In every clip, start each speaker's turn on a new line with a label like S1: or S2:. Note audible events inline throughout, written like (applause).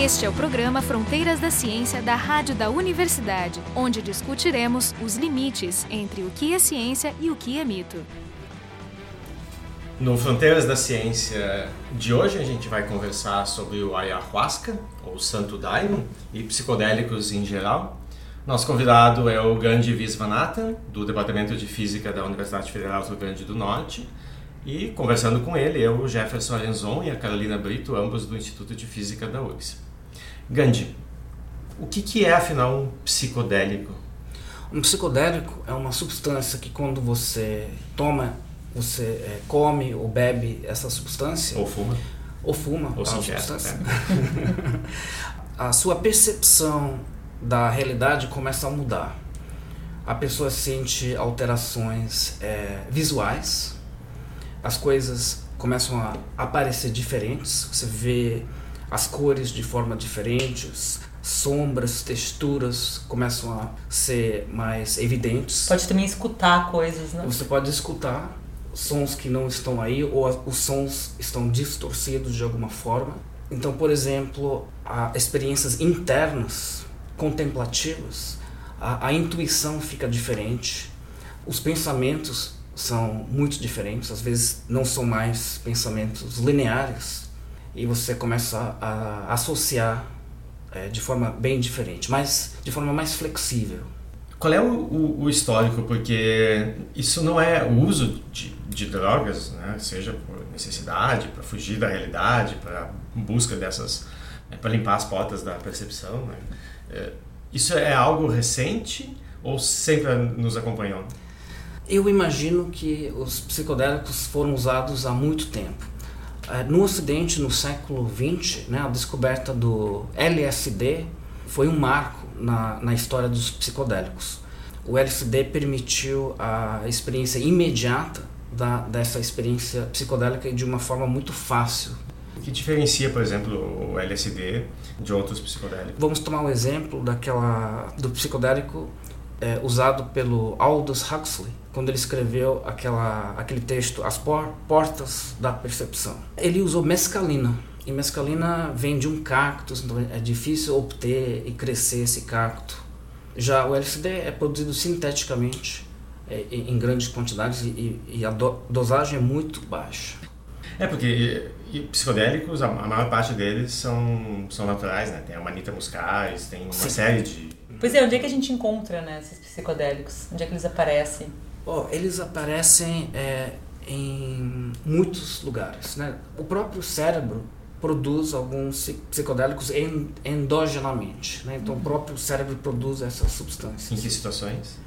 S1: Este é o programa Fronteiras da Ciência da Rádio da Universidade, onde discutiremos os limites entre o que é ciência e o que é mito.
S2: No Fronteiras da Ciência de hoje a gente vai conversar sobre o ayahuasca, ou Santo Daime, e psicodélicos em geral. Nosso convidado é o Gandhi Visvanathan, do Departamento de Física da Universidade Federal do Rio Grande do Norte. E conversando com ele, eu, o Jefferson Arenzon e a Carolina Brito, ambos do Instituto de Física da URGS. Gandhi, o que, que é afinal um psicodélico?
S3: Um psicodélico é uma substância que quando você toma, você é, come ou bebe essa substância.
S2: Ou fuma.
S3: Ou fuma.
S2: Ou se
S3: substância. (laughs) a sua percepção da realidade começa a mudar. A pessoa sente alterações é, visuais, as coisas começam a aparecer diferentes, você vê as cores de forma diferentes, sombras, texturas começam a ser mais evidentes.
S4: Pode também escutar coisas, né?
S3: Você pode escutar sons que não estão aí ou os sons estão distorcidos de alguma forma. Então, por exemplo, a experiências internas, contemplativas, a, a intuição fica diferente, os pensamentos são muito diferentes, às vezes não são mais pensamentos lineares e você começa a, a associar é, de forma bem diferente, mas de forma mais flexível.
S2: Qual é o, o, o histórico? Porque isso não é o uso de, de drogas, né? seja por necessidade, para fugir da realidade, para busca dessas, né? para limpar as portas da percepção. Né? É, isso é algo recente ou sempre nos acompanhou?
S3: Eu imagino que os psicodélicos foram usados há muito tempo. É, no Ocidente, no século XX, né, a descoberta do LSD foi um marco na, na história dos psicodélicos. O LSD permitiu a experiência imediata da, dessa experiência psicodélica de uma forma muito fácil.
S2: O que diferencia, por exemplo, o LSD de outros psicodélicos?
S3: Vamos tomar um exemplo daquela do psicodélico é, usado pelo Aldous Huxley, quando ele escreveu aquela, aquele texto As por Portas da Percepção. Ele usou mescalina, e mescalina vem de um cactus, então é difícil obter e crescer esse cacto. Já o LSD é produzido sinteticamente é, em grandes quantidades e, e a do, dosagem é muito baixa.
S2: É porque e, psicodélicos, a, a, maior parte deles são, são naturais, né? Tem a manita muscaris, tem uma Sim. série de...
S4: Pois é, onde é que a gente encontra né, esses psicodélicos? Onde é que eles aparecem?
S3: Oh, eles aparecem é, em muitos lugares. Né? O próprio cérebro produz alguns psicodélicos endogenamente. Né? Então, uhum. o próprio cérebro produz essas substâncias.
S2: Em que situações?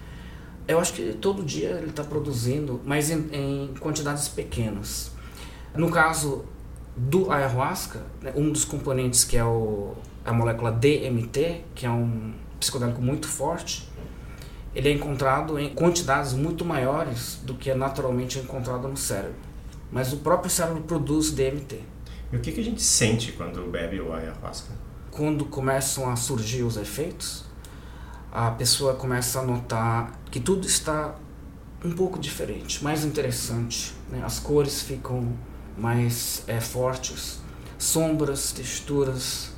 S3: Eu acho que todo dia ele está produzindo, mas em, em, quantidades pequenas. No caso do ayahuasca, né, um dos componentes que é o, a molécula DMT, que é um psicodélico muito forte, ele é encontrado em quantidades muito maiores do que é naturalmente encontrado no cérebro. Mas o próprio cérebro produz DMT.
S2: E o que, que a gente sente quando bebe o ayahuasca?
S3: Quando começam a surgir os efeitos, a pessoa começa a notar que tudo está um pouco diferente, mais interessante. Né? As cores ficam mais é, fortes, sombras, texturas.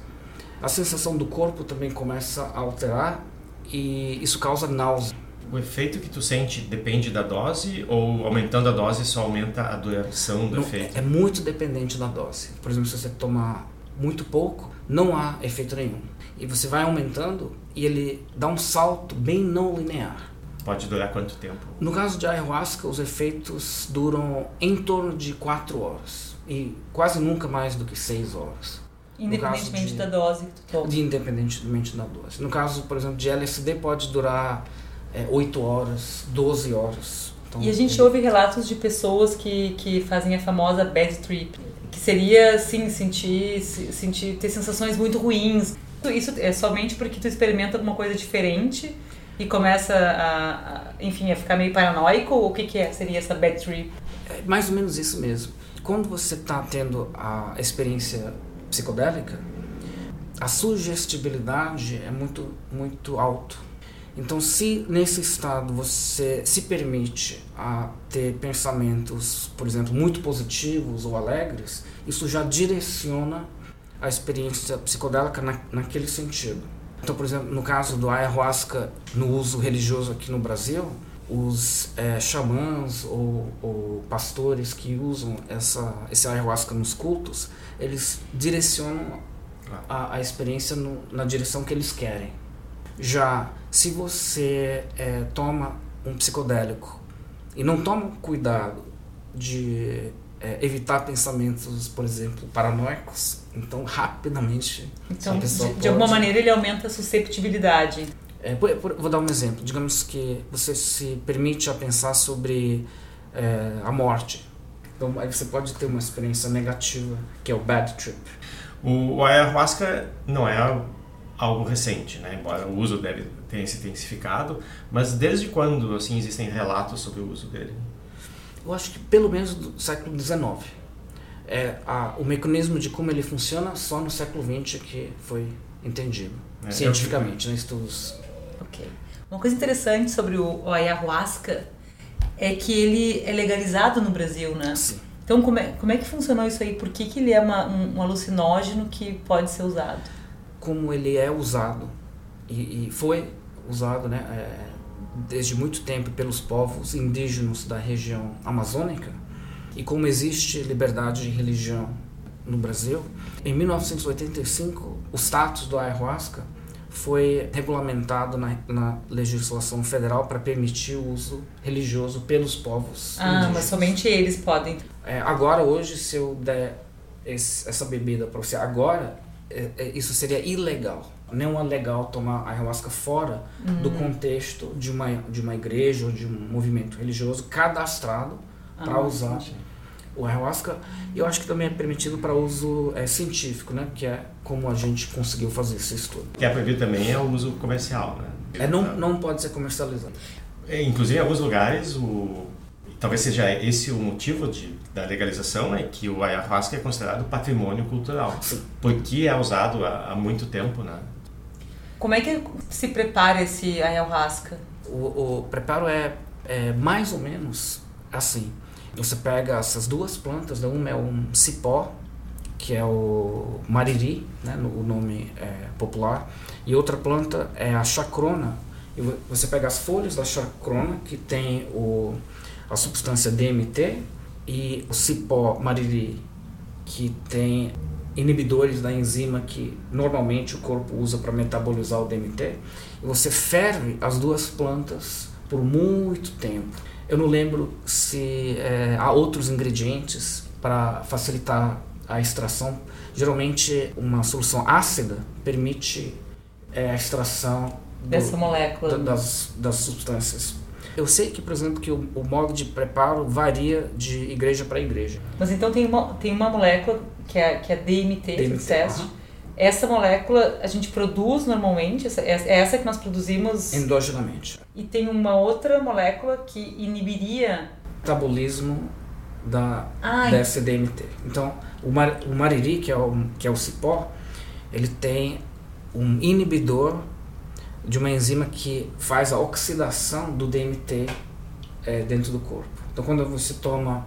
S3: A sensação do corpo também começa a alterar e isso causa náusea.
S2: O efeito que tu sente depende da dose ou aumentando a dose só aumenta a duração do
S3: não,
S2: efeito?
S3: É, muito dependente da dose. Por exemplo, se você tomar muito pouco, não há efeito nenhum. E você vai aumentando e ele dá um salto bem não linear.
S2: Pode durar quanto tempo?
S3: No caso de ayahuasca, os efeitos duram em torno de 4 horas e quase nunca mais do que 6 horas.
S4: Independentemente de, da dose que tu toma.
S3: De, independentemente da dose. No caso, por exemplo, de LSD pode durar é, 8 horas, 12 horas.
S4: Então, e a gente ouve relatos de pessoas que, que fazem a famosa bad trip, que seria, assim, sentir, sentir, ter sensações muito ruins. Isso é somente porque tu experimenta alguma coisa diferente e começa a, a enfim, a ficar meio paranoico? Ou o que, que é, seria essa bad trip?
S3: É mais ou menos isso mesmo. Quando você está tendo a experiência psicodélica, a sugestibilidade é muito, muito alto. Então, se nesse estado você se permite a ter pensamentos, por exemplo, muito positivos ou alegres, isso já direciona a experiência psicodélica na, naquele sentido. Então, por exemplo, no caso do ayahuasca no uso religioso aqui no Brasil, os é, xamãs ou, ou, pastores que usam essa, esse ayahuasca nos cultos, eles direcionam a, a experiência no, na direção que eles querem. Já se você é, toma um psicodélico e não toma cuidado de é, evitar pensamentos, por exemplo, paranoicos, então rapidamente
S4: então, de, pode... de, alguma maneira ele aumenta a susceptibilidade.
S3: É, por, por, vou dar um exemplo. Digamos que você se permite a pensar sobre é, a morte. Então aí você pode ter uma experiência negativa, que é o bad trip.
S2: O, o ayahuasca não é algo recente, né? Embora o uso deve ter se intensificado, mas desde quando assim existem relatos sobre o uso dele?
S3: Eu acho que pelo menos do século XIX. É, a, o mecanismo de como ele funciona só no século XX que foi entendido é, cientificamente, né? Estudos.
S4: Ok. Uma coisa interessante sobre o, o ayahuasca é que ele é legalizado no Brasil, né?
S3: Sim.
S4: Então, como é, como é que funcionou isso aí? Por que, que ele é uma, um, um alucinógeno que pode ser usado?
S3: Como ele é usado e, e foi usado, né? É, desde muito tempo pelos povos indígenas da região amazônica e como existe liberdade de religião no Brasil, em 1985 o status do ayahuasca foi regulamentado na, na legislação federal para permitir o uso religioso pelos povos
S4: ah,
S3: indígenas.
S4: mas somente eles podem.
S3: É, agora, hoje, se eu der esse, essa bebida para você agora, é, é, isso seria ilegal não é legal tomar ayahuasca fora uhum. do contexto de uma, de uma igreja ou de um movimento religioso cadastrado ah, para usar. O ayahuasca. E eu acho que também é permitido para uso é, científico, né? que é como a gente conseguiu fazer esse estudo.
S2: Que é proibido também é o uso comercial. Né?
S3: É, não, não pode ser comercializado.
S2: É, inclusive, em alguns lugares, o, talvez seja esse o motivo de, da legalização, é que o ayahuasca é considerado patrimônio cultural, Sim. porque é usado há, há muito tempo, né?
S4: Como é que se prepara esse ayahuasca?
S3: O, o preparo é, é mais ou menos assim. Você pega essas duas plantas, né? uma é um cipó, que é o mariri, né? o nome é, popular, e outra planta é a chacrona. E você pega as folhas da chacrona, que tem o, a substância DMT, e o cipó mariri, que tem inibidores da enzima que normalmente o corpo usa para metabolizar o DMT, e você ferve as duas plantas por muito tempo. Eu não lembro se é, há outros ingredientes para facilitar a extração. Geralmente, uma solução ácida permite é, a extração
S4: do, dessa molécula
S3: das, das substâncias. Eu sei que, por exemplo, que o, o modo de preparo varia de igreja para igreja.
S4: Mas então tem uma, tem uma molécula que é, que é DMT, DMT disseste. Essa molécula a gente produz normalmente, essa, é essa que nós produzimos
S3: endogenamente.
S4: E tem uma outra molécula que inibiria
S3: o metabolismo da Ai. dessa DMT. Então, o, mar, o mariri, que é o, que é o cipó, ele tem um inibidor de uma enzima que faz a oxidação do DMT é, dentro do corpo. Então, quando você toma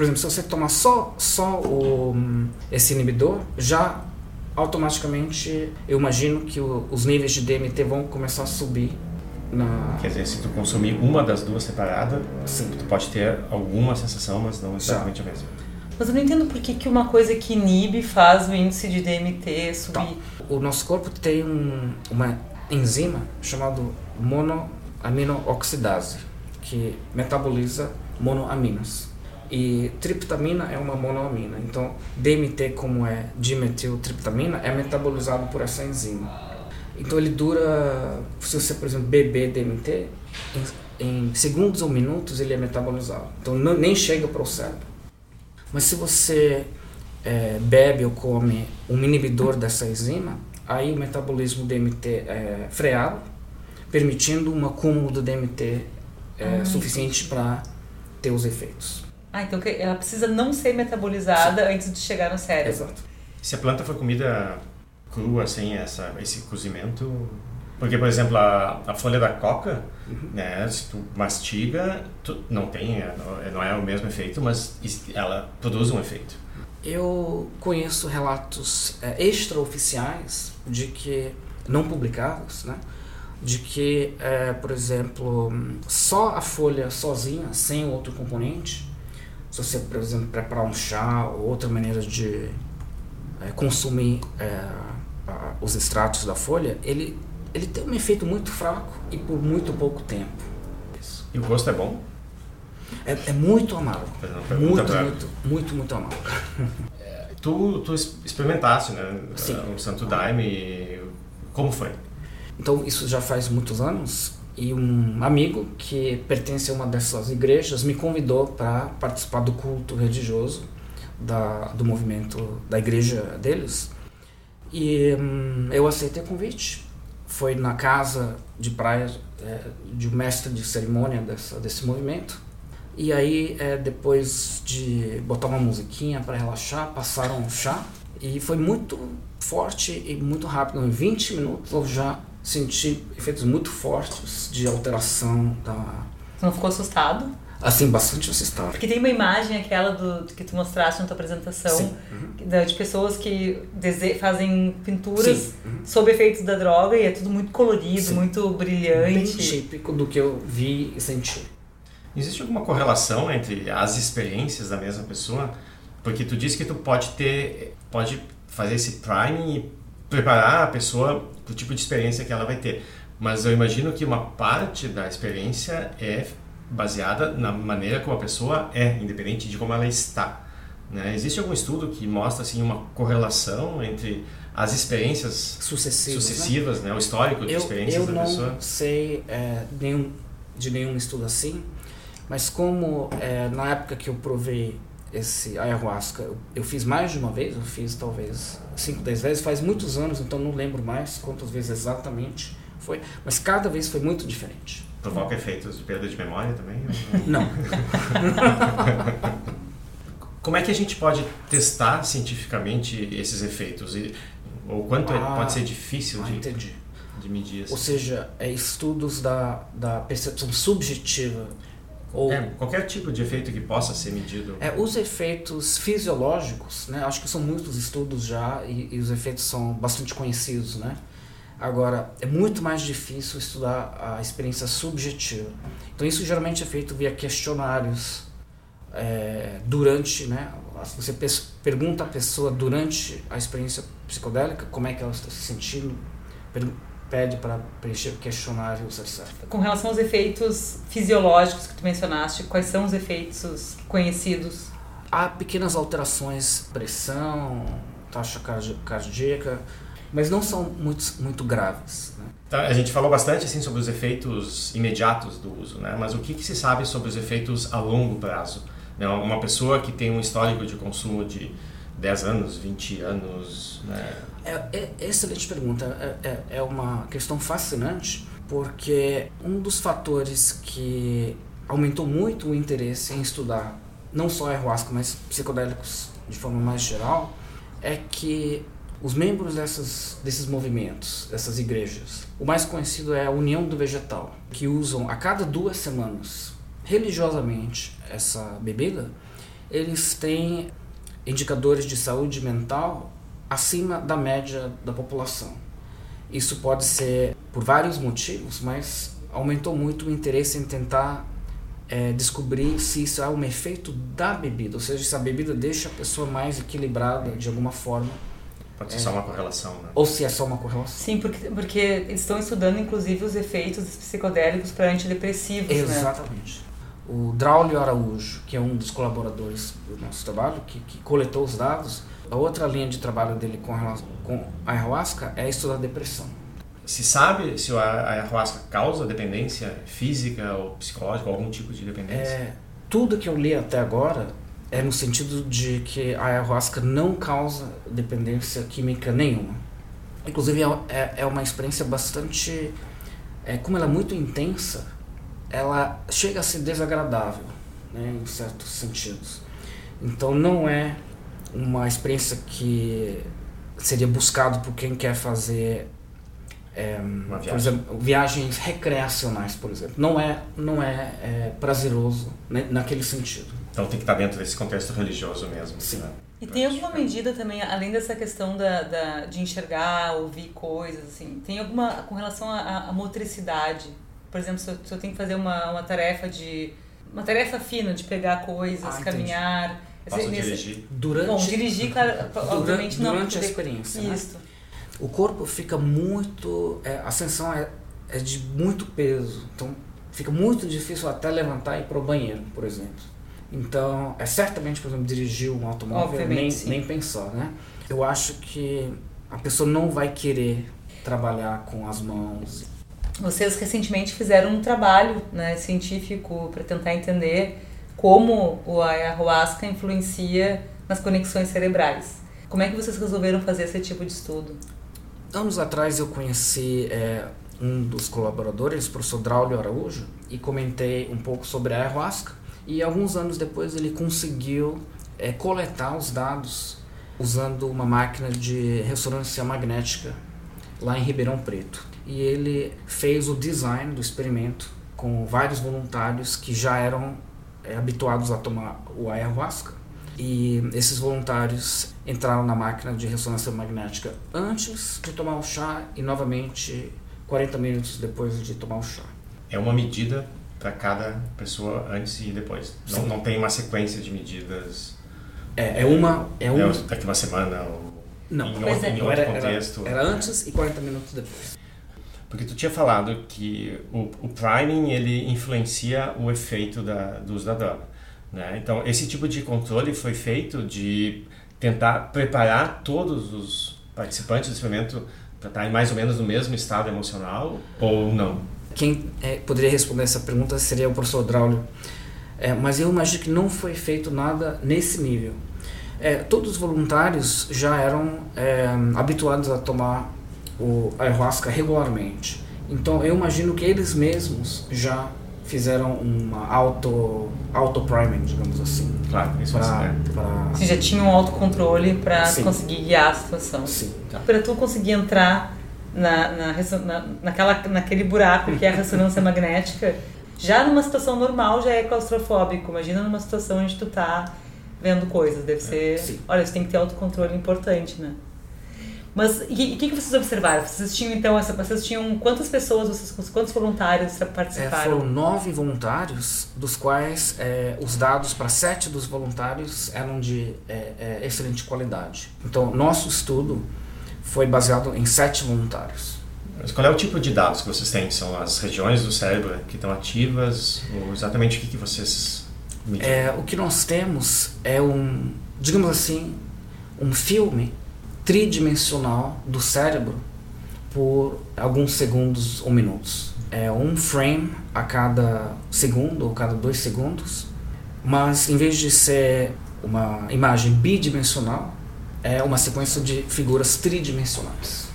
S3: por exemplo, se você tomar só, só o, esse inibidor, já automaticamente eu imagino que o, os níveis de DMT vão começar a subir. Na...
S2: Quer dizer, se tu consumir uma das duas separada, Sim. tu pode ter alguma sensação, mas não exatamente a mesma.
S4: Mas eu não entendo por que, que uma coisa que inibe faz o índice de DMT subir. Tá.
S3: O nosso corpo tem um, uma enzima chamada monoaminooxidase, que metaboliza monoaminas. E triptamina é uma monoamina. Então, DMT, como é dimetiltriptamina, é metabolizado por essa enzima. Então, ele dura, se você, por exemplo, beber DMT, em, em segundos ou minutos ele é metabolizado. Então, não, nem chega para o cérebro. Mas se você é, bebe ou come um inibidor dessa enzima, aí o metabolismo DMT é freado, permitindo um acúmulo do DMT é, ah, suficiente para ter os efeitos.
S4: Ah, então ela precisa não ser metabolizada Sim. antes de chegar no cérebro.
S3: Exato.
S2: Se a planta for comida crua, sem essa, esse cozimento... Porque, por exemplo, a, a folha da coca, uhum. né, se tu mastiga, tu, não tem, é, não é o mesmo efeito, mas ela produz um efeito.
S3: Eu conheço relatos é, extraoficiais de que, não publicados, né? de que, é, por exemplo, só a folha sozinha, sem outro componente, se você, por exemplo, preparar um chá ou outra maneira de é, consumir é, a, os extratos da folha, ele, ele tem um efeito muito fraco e por muito pouco tempo.
S2: E o gosto é bom?
S3: É, é muito amargo. Muito,
S2: pra...
S3: muito, muito, muito amargo. (laughs)
S2: É, tu, tu experimentaste, né?
S3: Sim.
S2: O Santo Daime. Como foi?
S3: Então, isso já faz muitos anos. E um amigo que pertence a uma dessas igrejas me convidou para participar do culto religioso da, do movimento da igreja deles. E hum, eu aceitei o convite. Foi na casa de praia é, de um mestre de cerimônia dessa, desse movimento. E aí, é, depois de botar uma musiquinha para relaxar, passaram um chá. E foi muito forte e muito rápido. Em 20 minutos eu já senti efeitos muito fortes de alteração da.
S4: Você não ficou assustado?
S3: Assim, bastante assustado.
S4: Porque tem uma imagem, aquela do, que tu mostraste na tua apresentação, uhum. de pessoas que fazem pinturas uhum. sob efeitos da droga e é tudo muito colorido, Sim. muito brilhante. Bem
S3: típico do que eu vi e senti.
S2: Existe alguma correlação entre as experiências da mesma pessoa? Porque tu disse que tu pode ter, pode fazer esse priming e preparar a pessoa para o tipo de experiência que ela vai ter. Mas eu imagino que uma parte da experiência é baseada na maneira como a pessoa é, independente de como ela está. Né? Existe algum estudo que mostra assim uma correlação entre as experiências
S3: sucessivas,
S2: sucessivas né? o histórico de
S3: eu,
S2: experiências
S3: eu
S2: da pessoa?
S3: Eu não sei é, nenhum, de nenhum estudo assim, mas como é, na época que eu provei esse ayahuasca, eu, eu, fiz mais de uma vez, eu fiz talvez 5, 10 vezes, faz muitos anos, então não lembro mais quantas vezes exatamente foi, mas cada vez foi muito diferente.
S2: Provoca efeitos de perda de memória também? (laughs)
S3: Não. (laughs)
S2: Como é que a gente pode testar cientificamente esses efeitos? E, ou quanto ah, pode ser difícil
S3: ah,
S2: de,
S3: entendi.
S2: de medir? Assim?
S3: Ou seja, é estudos da, da percepção subjetiva ou,
S2: é, qualquer tipo de efeito que possa ser medido.
S3: É, os efeitos fisiológicos, né, acho que são muitos estudos já e, e, os efeitos são bastante conhecidos. Né? Agora, é muito mais difícil estudar a experiência subjetiva. Então, isso geralmente é feito via questionários é, durante. Né, você pergunta à pessoa durante a experiência psicodélica como é que ela está se sentindo pede para preencher questionários, etc.
S4: Com relação aos efeitos fisiológicos que tu mencionaste, quais são os efeitos conhecidos?
S3: Há pequenas alterações, pressão, taxa cardíaca, mas não são muito, muito graves. Né?
S2: Então, a gente falou bastante assim sobre os efeitos imediatos do uso, né? mas o que, que se sabe sobre os efeitos a longo prazo? Né? Uma pessoa que tem um histórico de consumo de 10 anos, 20 anos, né?
S3: É, é, excelente pergunta. É, é, é uma questão fascinante, porque um dos fatores que aumentou muito o interesse em estudar não só ayahuasca, mas psicodélicos de forma mais geral, é que os membros dessas, desses movimentos, dessas igrejas, o mais conhecido é a União do Vegetal, que usam a cada duas semanas, religiosamente, essa bebida, eles têm indicadores de saúde mental acima da média da população. Isso pode ser por vários motivos, mas aumentou muito o interesse em tentar é, descobrir se isso é um efeito da bebida, ou seja, se a bebida deixa a pessoa mais equilibrada de alguma forma.
S2: Pode ser é, só uma correlação, né?
S3: Ou se é só uma correlação.
S4: Sim, porque, porque eles estão estudando inclusive os efeitos psicodélicos para antidepressivos,
S3: né? Exatamente.
S4: Né?
S3: O Draulio Araújo, que é um dos colaboradores do nosso trabalho, que, que coletou os dados, a outra linha de trabalho dele com, a, com a ayahuasca é estudar depressão.
S2: Se sabe se a ayahuasca causa dependência física ou psicológica, algum tipo de dependência?
S3: É, tudo que eu li até agora é no sentido de que a ayahuasca não causa dependência química nenhuma. Inclusive é, é uma experiência bastante, é, como ela é muito intensa, ela chega a ser desagradável, né, em certos sentidos. Então não é uma experiência que seria buscado por quem quer fazer é, por exemplo, viagens recreacionais, por exemplo. Não é, não é, é prazeroso né, naquele sentido.
S2: Então tem que estar dentro desse contexto religioso mesmo.
S3: Sim.
S2: Né?
S4: E tem alguma medida também, além dessa questão da, da, de enxergar, ouvir coisas, assim, tem alguma com relação à, motricidade? Por exemplo, se eu, se eu tenho que fazer uma, uma tarefa de. uma tarefa fina de pegar coisas,
S3: Ah, entendi.
S2: Posso
S4: Nesse-
S2: dirigir?
S3: Durante,
S4: Bom, dirigir, claro, obviamente não.
S3: durante a experiência, né?
S4: Isso.
S3: o corpo fica muito. é, a ascensão é, é de muito peso. Então fica muito difícil até levantar e ir para o banheiro, por exemplo. Então, é certamente, por exemplo, dirigir um automóvel, nem,
S4: sim.
S3: nem pensar, né? Eu acho que a pessoa não vai querer trabalhar com as mãos.
S4: Vocês recentemente fizeram um trabalho né, científico para tentar entender como o ayahuasca influencia nas conexões cerebrais. Como é que vocês resolveram fazer esse tipo de estudo?
S3: Anos atrás eu conheci é, um dos colaboradores, o professor Draulio Araújo, e comentei um pouco sobre a ayahuasca. E alguns anos depois ele conseguiu é, coletar os dados usando uma máquina de ressonância magnética lá em Ribeirão Preto. E ele fez o design do experimento com vários voluntários que já eram é, habituados a tomar o ayahuasca. E esses voluntários entraram na máquina de ressonância magnética antes de tomar o chá e novamente 40 minutos depois de tomar o chá.
S2: É uma medida para cada pessoa antes e depois. Não, não tem uma sequência de medidas
S3: É, é uma. É
S2: é,
S3: um,
S2: daqui uma semana ou
S3: não,
S2: em
S4: é.
S2: em outro
S3: era, era,
S2: contexto.
S3: era antes e 40 minutos depois.
S2: Porque tu tinha falado que o, o priming ele influencia o efeito da, do uso da droga. Né? Então, esse tipo de controle foi feito de tentar preparar todos os participantes do experimento para estarem mais ou menos no mesmo estado emocional ou não?
S3: Quem é, poderia responder essa pergunta seria o professor Draulio. É, mas eu imagino que não foi feito nada nesse nível. É, todos os voluntários já eram é, habituados a tomar o ayahuasca regularmente. Então eu imagino que eles mesmos já fizeram uma auto auto priming, digamos assim,
S2: Claro, isso vai
S3: para
S2: ser.
S3: para
S4: Vocês já tinham um autocontrole para conseguir guiar a situação.
S3: sim.
S4: Para tu conseguir entrar na, na, na- naquela, naquele buraco que é a ressonância (laughs) magnética, já numa situação normal já é claustrofóbico. Imagina numa situação onde tu tá vendo coisas. Deve ser.
S3: Sim.
S4: Olha, você tem que ter autocontrole importante, né? Mas e o que, que vocês observaram? Vocês tinham então essa. Vocês tinham quantas pessoas, vocês, quantos voluntários
S3: É,
S4: participaram?
S3: foram nove voluntários, dos quais é, os dados para sete dos voluntários eram de é, é, excelente qualidade. Então, nosso estudo foi baseado em sete voluntários.
S2: Mas qual é o tipo de dados que vocês têm? São as regiões do cérebro que estão ativas? Ou exatamente o que, que vocês medem?
S3: É, o que nós temos é um, digamos assim, um filme tridimensional do cérebro por alguns segundos ou minutos. É um frame a cada segundo ou cada dois segundos, mas em vez de ser uma imagem bidimensional, é uma sequência de figuras tridimensionais.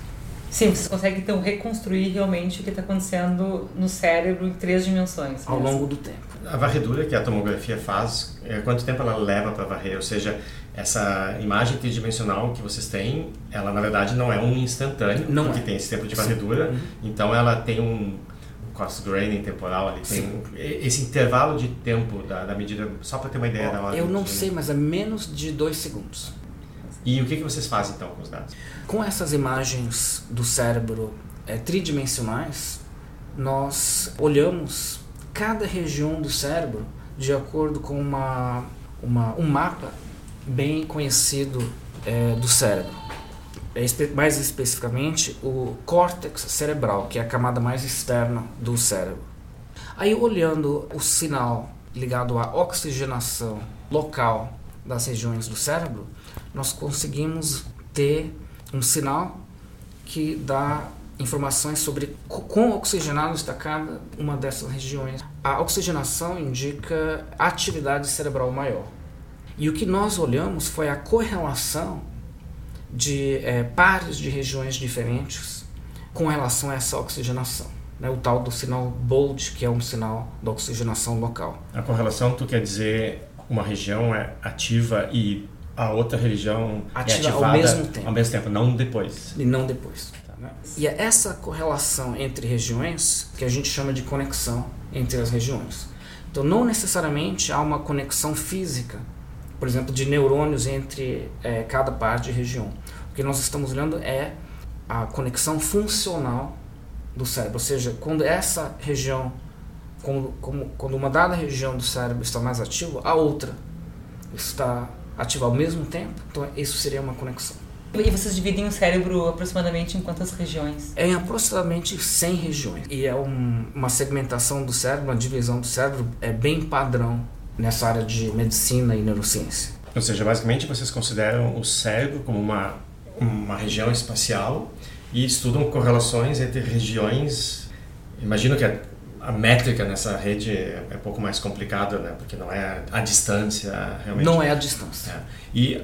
S4: Sim, vocês conseguem então reconstruir realmente o que está acontecendo no cérebro em três dimensões.
S3: Ao
S4: mesmo.
S3: longo do tempo.
S2: A varredura que a tomografia faz, é, quanto tempo ela leva para varrer? Ou seja, essa imagem tridimensional que vocês têm, ela na verdade não é um instantâneo,
S3: Não
S2: porque
S3: é.
S2: tem esse tempo de varredura,
S3: Uhum.
S2: então ela tem um, cost grading temporal ali, tem um- esse intervalo de tempo da, da medida, só para ter uma ideia da hora.
S3: Eu não sei, mas é menos de dois segundos.
S2: E o que, que vocês fazem então com os dados?
S3: Com essas imagens do cérebro é, tridimensionais, nós olhamos cada região do cérebro de acordo com uma, uma, um mapa bem conhecido é, do cérebro. É, mais especificamente, o córtex cerebral, que é a camada mais externa do cérebro. Aí, olhando o sinal ligado à oxigenação local das regiões do cérebro, nós conseguimos ter um sinal que dá informações sobre quão oxigenado está cada uma dessas regiões. A oxigenação indica atividade cerebral maior. E o que nós olhamos foi a correlação de eh, pares de regiões diferentes com relação a essa oxigenação. Né? O tal do sinal BOLD, que é um sinal da oxigenação local.
S2: A correlação, tu quer dizer uma região é ativa e a outra região
S3: Ativa
S2: é
S3: ao
S2: ativada
S3: mesmo tempo.
S2: ao mesmo tempo, não depois.
S3: e não depois. né? E é essa correlação entre regiões que a gente chama de conexão entre as regiões. Então, não necessariamente há uma conexão física, por exemplo, de neurônios entre é, cada parte e região. O que nós estamos olhando é a conexão funcional do cérebro, ou seja, quando essa região, quando, como, quando uma dada região do cérebro está mais ativa, a outra está ativa ao mesmo tempo, então isso seria uma conexão.
S4: E vocês dividem o cérebro aproximadamente em quantas regiões?
S3: É em aproximadamente 100 regiões. E é um, uma segmentação do cérebro, uma divisão do cérebro é bem padrão nessa área de medicina e neurociência.
S2: Ou seja, basicamente vocês consideram o cérebro como uma, uma região espacial e estudam correlações entre regiões. Imagino que a, a métrica nessa rede é, é um pouco mais complicada, né? Porque não é a distância realmente.
S3: Não é a distância. É.
S2: E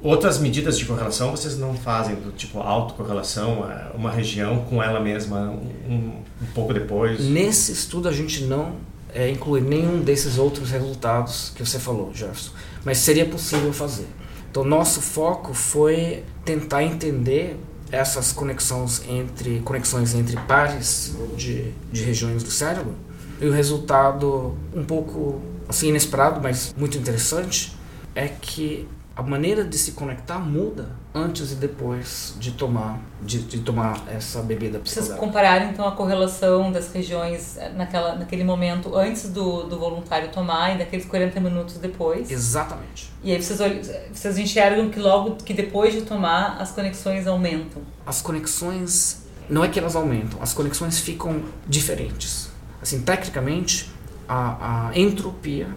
S2: outras medidas de correlação vocês não fazem, do tipo autocorrelação, é, uma região com ela mesma um, um pouco depois?
S3: Nesse estudo a gente não é, inclui nenhum desses outros resultados que você falou, Jefferson, mas seria possível fazer. Então nosso foco foi tentar entender essas conexões entre conexões entre pares de, de regiões do cérebro e o resultado um pouco assim inesperado mas muito interessante é que a maneira de se conectar muda antes e depois de tomar de, de tomar essa bebida
S4: Vocês compararam então a correlação das regiões eh, naquela, naquele momento antes do, do voluntário tomar e daqueles 40 minutos depois?
S3: Exatamente.
S4: E aí vocês, vocês enxergam que logo que depois de tomar as conexões aumentam?
S3: As conexões não é que elas aumentam, as conexões ficam diferentes. Assim, tecnicamente, a, a entropia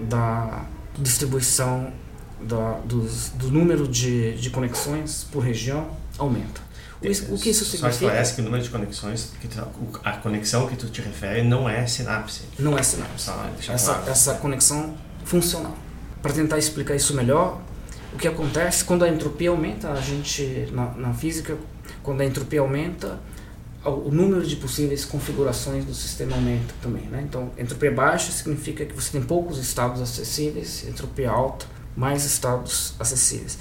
S3: da distribuição da, dos, do número de, de conexões por região aumenta. O, o que isso significa? Só
S2: esclarece que o número de conexões, que tu, a conexão que tu te refere não é sinapse.
S3: Não é sinapse. essa, claro. essa conexão funcional. Para tentar explicar isso melhor, o que acontece quando a entropia aumenta, a gente, na, na física, quando a entropia aumenta, o número de possíveis configurações do sistema aumenta também. Né? Então, entropia baixa significa que você tem poucos estados acessíveis, entropia alta mais estados acessíveis.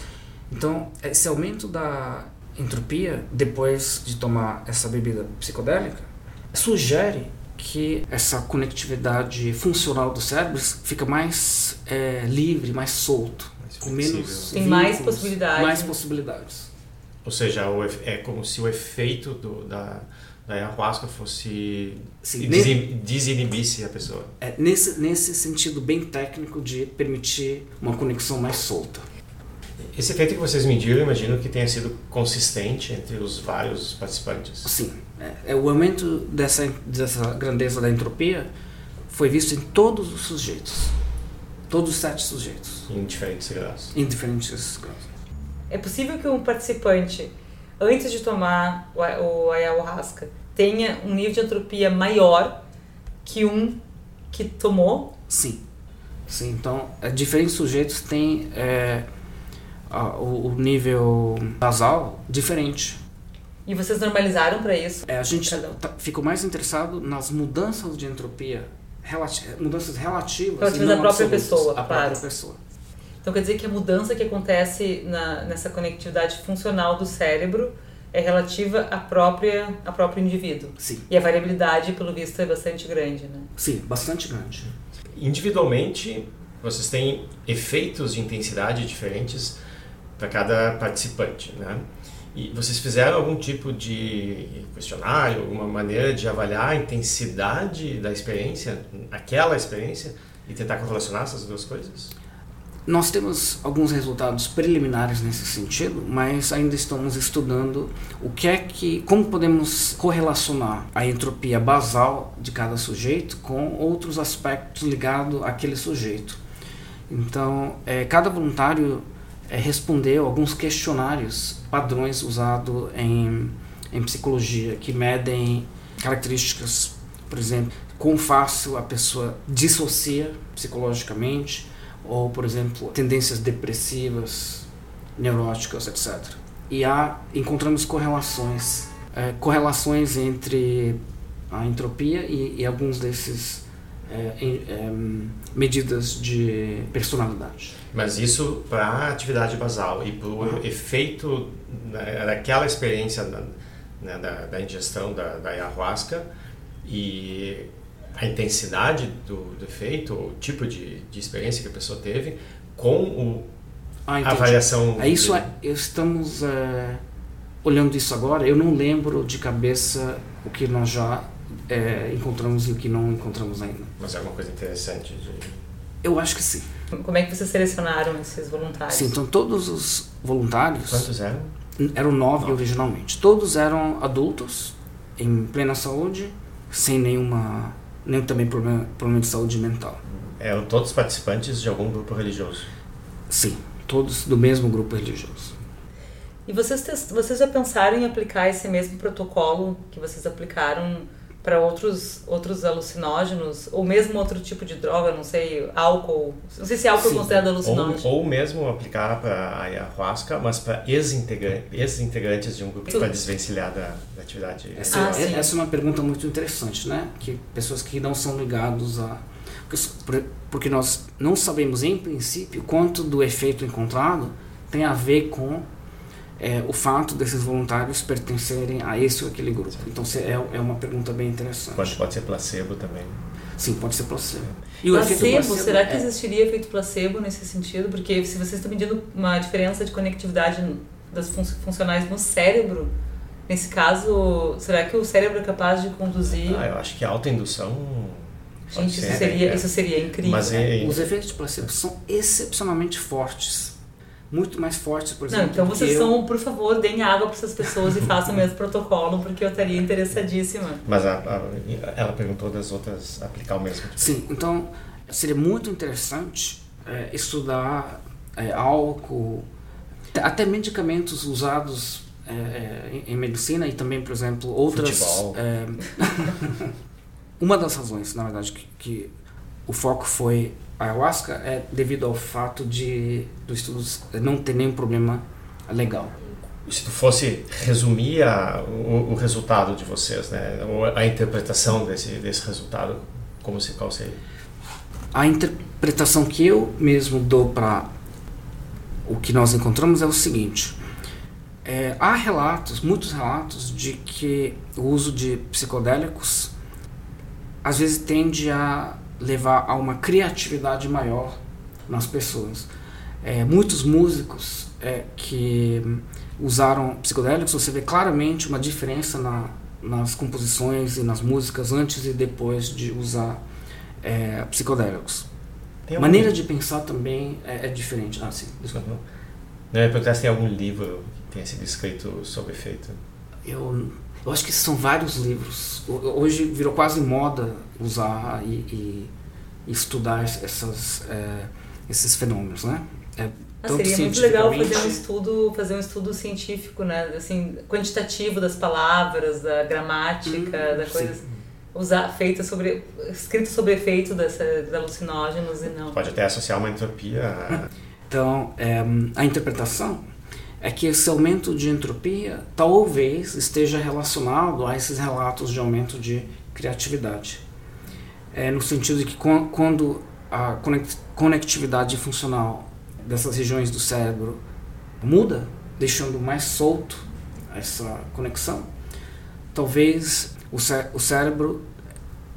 S3: Então, esse aumento da entropia depois de tomar essa bebida psicodélica sugere que essa conectividade funcional do cérebro fica mais é, livre, mais solto, mais com menos
S4: tem mais possibilidades.
S3: Mais possibilidades.
S2: Ou seja, é como se o efeito do, da da ayahuasca fosse Sim, desinibisse a pessoa.
S3: É, nesse, nesse sentido bem técnico de permitir uma conexão mais solta.
S2: Esse efeito que vocês mediram, imagino que tenha sido consistente entre os vários participantes.
S3: Sim. É, é, o aumento dessa, dessa grandeza da entropia foi visto em todos os sujeitos. Todos os sete sujeitos.
S2: Em diferentes graus.
S3: Em diferentes graus.
S4: É possível que um participante antes de tomar o, ayahuasca tenha um nível de entropia maior que um que tomou?
S3: Sim. Sim, então, é, diferentes sujeitos têm é, a, o, o, nível basal diferente.
S4: E vocês normalizaram para isso?
S3: É, a gente tá, ficou mais interessado nas mudanças de entropia, relati mudanças relativas.
S4: Relativas à própria pessoa,
S3: a
S4: claro.
S3: própria pessoa.
S4: Então quer dizer que a mudança que acontece na, nessa conectividade funcional do cérebro é relativa à própria, ao próprio indivíduo.
S3: Sim.
S4: E a variabilidade, pelo visto, é bastante grande, né?
S3: Sim, bastante grande.
S2: Individualmente, vocês têm efeitos de intensidade diferentes para cada participante, né? E vocês fizeram algum tipo de questionário, alguma maneira de avaliar a intensidade da experiência, aquela experiência, e tentar correlacionar essas duas coisas?
S3: Nós temos alguns resultados preliminares nesse sentido, mas ainda estamos estudando o que é que, como podemos correlacionar a entropia basal de cada sujeito com outros aspectos ligados àquele sujeito. Então, é, cada voluntário é, respondeu alguns questionários padrões usados em, em psicologia que medem características, por exemplo, quão fácil a pessoa dissocia psicologicamente ou, por exemplo, tendências depressivas, neuróticas, etc. E há, encontramos correlações, é, correlações entre a entropia e, e alguns desses é, é, medidas de personalidade.
S2: Mas isso para a atividade basal e para o uhum. efeito daquela experiência da, né, da, da ingestão da, da ayahuasca e a intensidade do, do efeito, o tipo de, de experiência que a pessoa teve com o,
S3: Ah,
S2: a avaliação.
S3: É isso, é, estamos é, olhando isso agora. Eu não lembro de cabeça o que nós já é, encontramos e o que não encontramos ainda.
S2: Mas é uma coisa interessante de.
S3: Eu acho que sim.
S4: Como é que vocês selecionaram esses voluntários?
S3: Sim, então todos os voluntários
S2: Quantos eram?
S3: eram nove
S2: Nove.
S3: originalmente. Todos eram adultos, em plena saúde, sem nenhuma nenhum também problema, problema de saúde mental.
S2: Eram todos participantes de algum grupo religioso.
S3: Sim, todos do mesmo grupo religioso.
S4: E vocês, vocês já pensaram em aplicar esse mesmo protocolo que vocês aplicaram para outros, outros alucinógenos? Ou mesmo outro tipo de droga, não sei, álcool? Não sei se álcool é
S3: Sim.
S4: considerado
S2: Ou,
S4: alucinógeno.
S2: ou mesmo aplicar para a ayahuasca, mas para ex-integra- ex-integrantes de um grupo para desvencilhar da, da atividade.
S3: Essa,
S4: Ah,
S3: é- essa é uma pergunta muito interessante, né? Que pessoas que não são ligados a porque- por- porque nós não sabemos em princípio quanto do efeito encontrado tem a ver com é, o fato desses voluntários pertencerem a esse ou aquele grupo. Então se- é, é uma pergunta bem interessante.
S2: Pode, pode ser placebo também.
S3: Sim, pode ser placebo. E o efeito
S4: Placebo, será que
S3: é-
S4: existiria efeito placebo nesse sentido? Porque se vocês estão medindo uma diferença de conectividade das fun funcionais no cérebro, nesse caso, será que o cérebro é capaz de conduzir?
S2: Ah, eu acho que a autoindução.
S4: Gente, isso
S2: ser,
S4: seria,
S2: é.
S4: isso seria incrível.
S2: Mas é,
S3: Os efeitos de placebo são excepcionalmente fortes. Muito mais fortes, por
S4: Não,
S3: exemplo.
S4: então
S3: do que
S4: vocês são, por favor, deem água para essas pessoas e (laughs) façam o mesmo protocolo, porque eu estaria interessadíssima.
S2: Mas a- a- ela perguntou das outras aplicar o mesmo.
S3: Sim, então seria muito interessante é, estudar é, álcool, até medicamentos usados é, é, em, em medicina e também, por exemplo, outras. É, (laughs) uma das razões, na verdade, que, que o foco foi ayahuasca é devido ao fato de do estudo não ter nenhum problema legal.
S2: Se tu fosse resumir a- o, o resultado de vocês, né, a interpretação desse, desse resultado, como se qual seria?
S3: A interpretação que eu mesmo dou para o que nós encontramos é o seguinte: é, há relatos, muitos relatos, de que o uso de psicodélicos às vezes tende a levar a uma criatividade maior nas pessoas. É, muitos músicos é, que usaram psicodélicos, você vê claramente uma diferença na, nas composições e nas músicas antes e depois de usar é, psicodélicos.
S2: Tem
S3: A
S2: algum-
S3: maneira de pensar também é, é diferente. Ah, sim, desculpa.
S2: Não, eu ia perguntar se tem algum livro que tenha sido escrito sobre efeito.
S3: Eu, eu acho que são vários livros. Ho- Hoje virou quase moda usar e, e estudar essas, é, esses fenômenos, né? É,
S4: Ah, seria muito legal fazer um estudo, fazer um estudo científico, né? Assim, quantitativo das palavras, da gramática,
S3: Hum,
S4: da coisa
S3: sim.
S4: usar feita sobre escrito sobre efeito dessa, dos alucinógenos e não.
S2: Pode até associar uma entropia
S3: Então, é, a interpretação é que esse aumento de entropia talvez esteja relacionado a esses relatos de aumento de criatividade. É, no sentido de que quan- quando a conect- conectividade funcional dessas regiões do cérebro muda, deixando mais solto essa conexão, talvez o, cé- o cérebro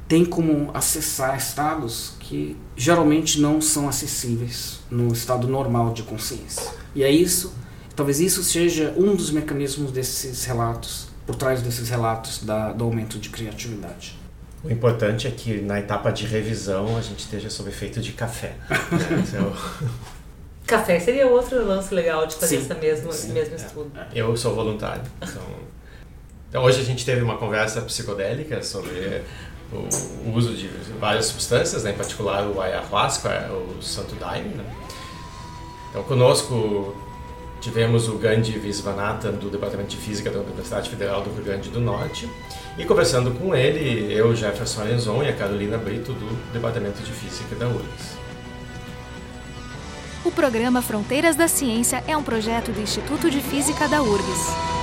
S3: tem como acessar estados que geralmente não são acessíveis no estado normal de consciência. E é isso, talvez isso seja um dos mecanismos desses relatos, por trás desses relatos da, do aumento de criatividade.
S2: O importante é que na etapa de revisão a gente esteja sob efeito de café. né? (laughs) Então,
S4: Café seria outro lance legal de fazer
S3: Sim,
S4: essa mesmo,
S3: sim,
S4: esse mesmo
S2: é.
S4: estudo.
S2: eu sou voluntário. Então, então hoje a gente teve uma conversa psicodélica sobre o, o uso de várias substâncias, né? em particular o ayahuasca, o santo daime. Né? Então conosco tivemos o Gandhi Visvanathan do Departamento de Física da Universidade Federal do Rio Grande do Norte e conversando com ele, eu, Jefferson Arenzon e a Carolina Brito do Departamento de Física da URGS.
S1: O programa Fronteiras da Ciência é um projeto do Instituto de Física da URGS.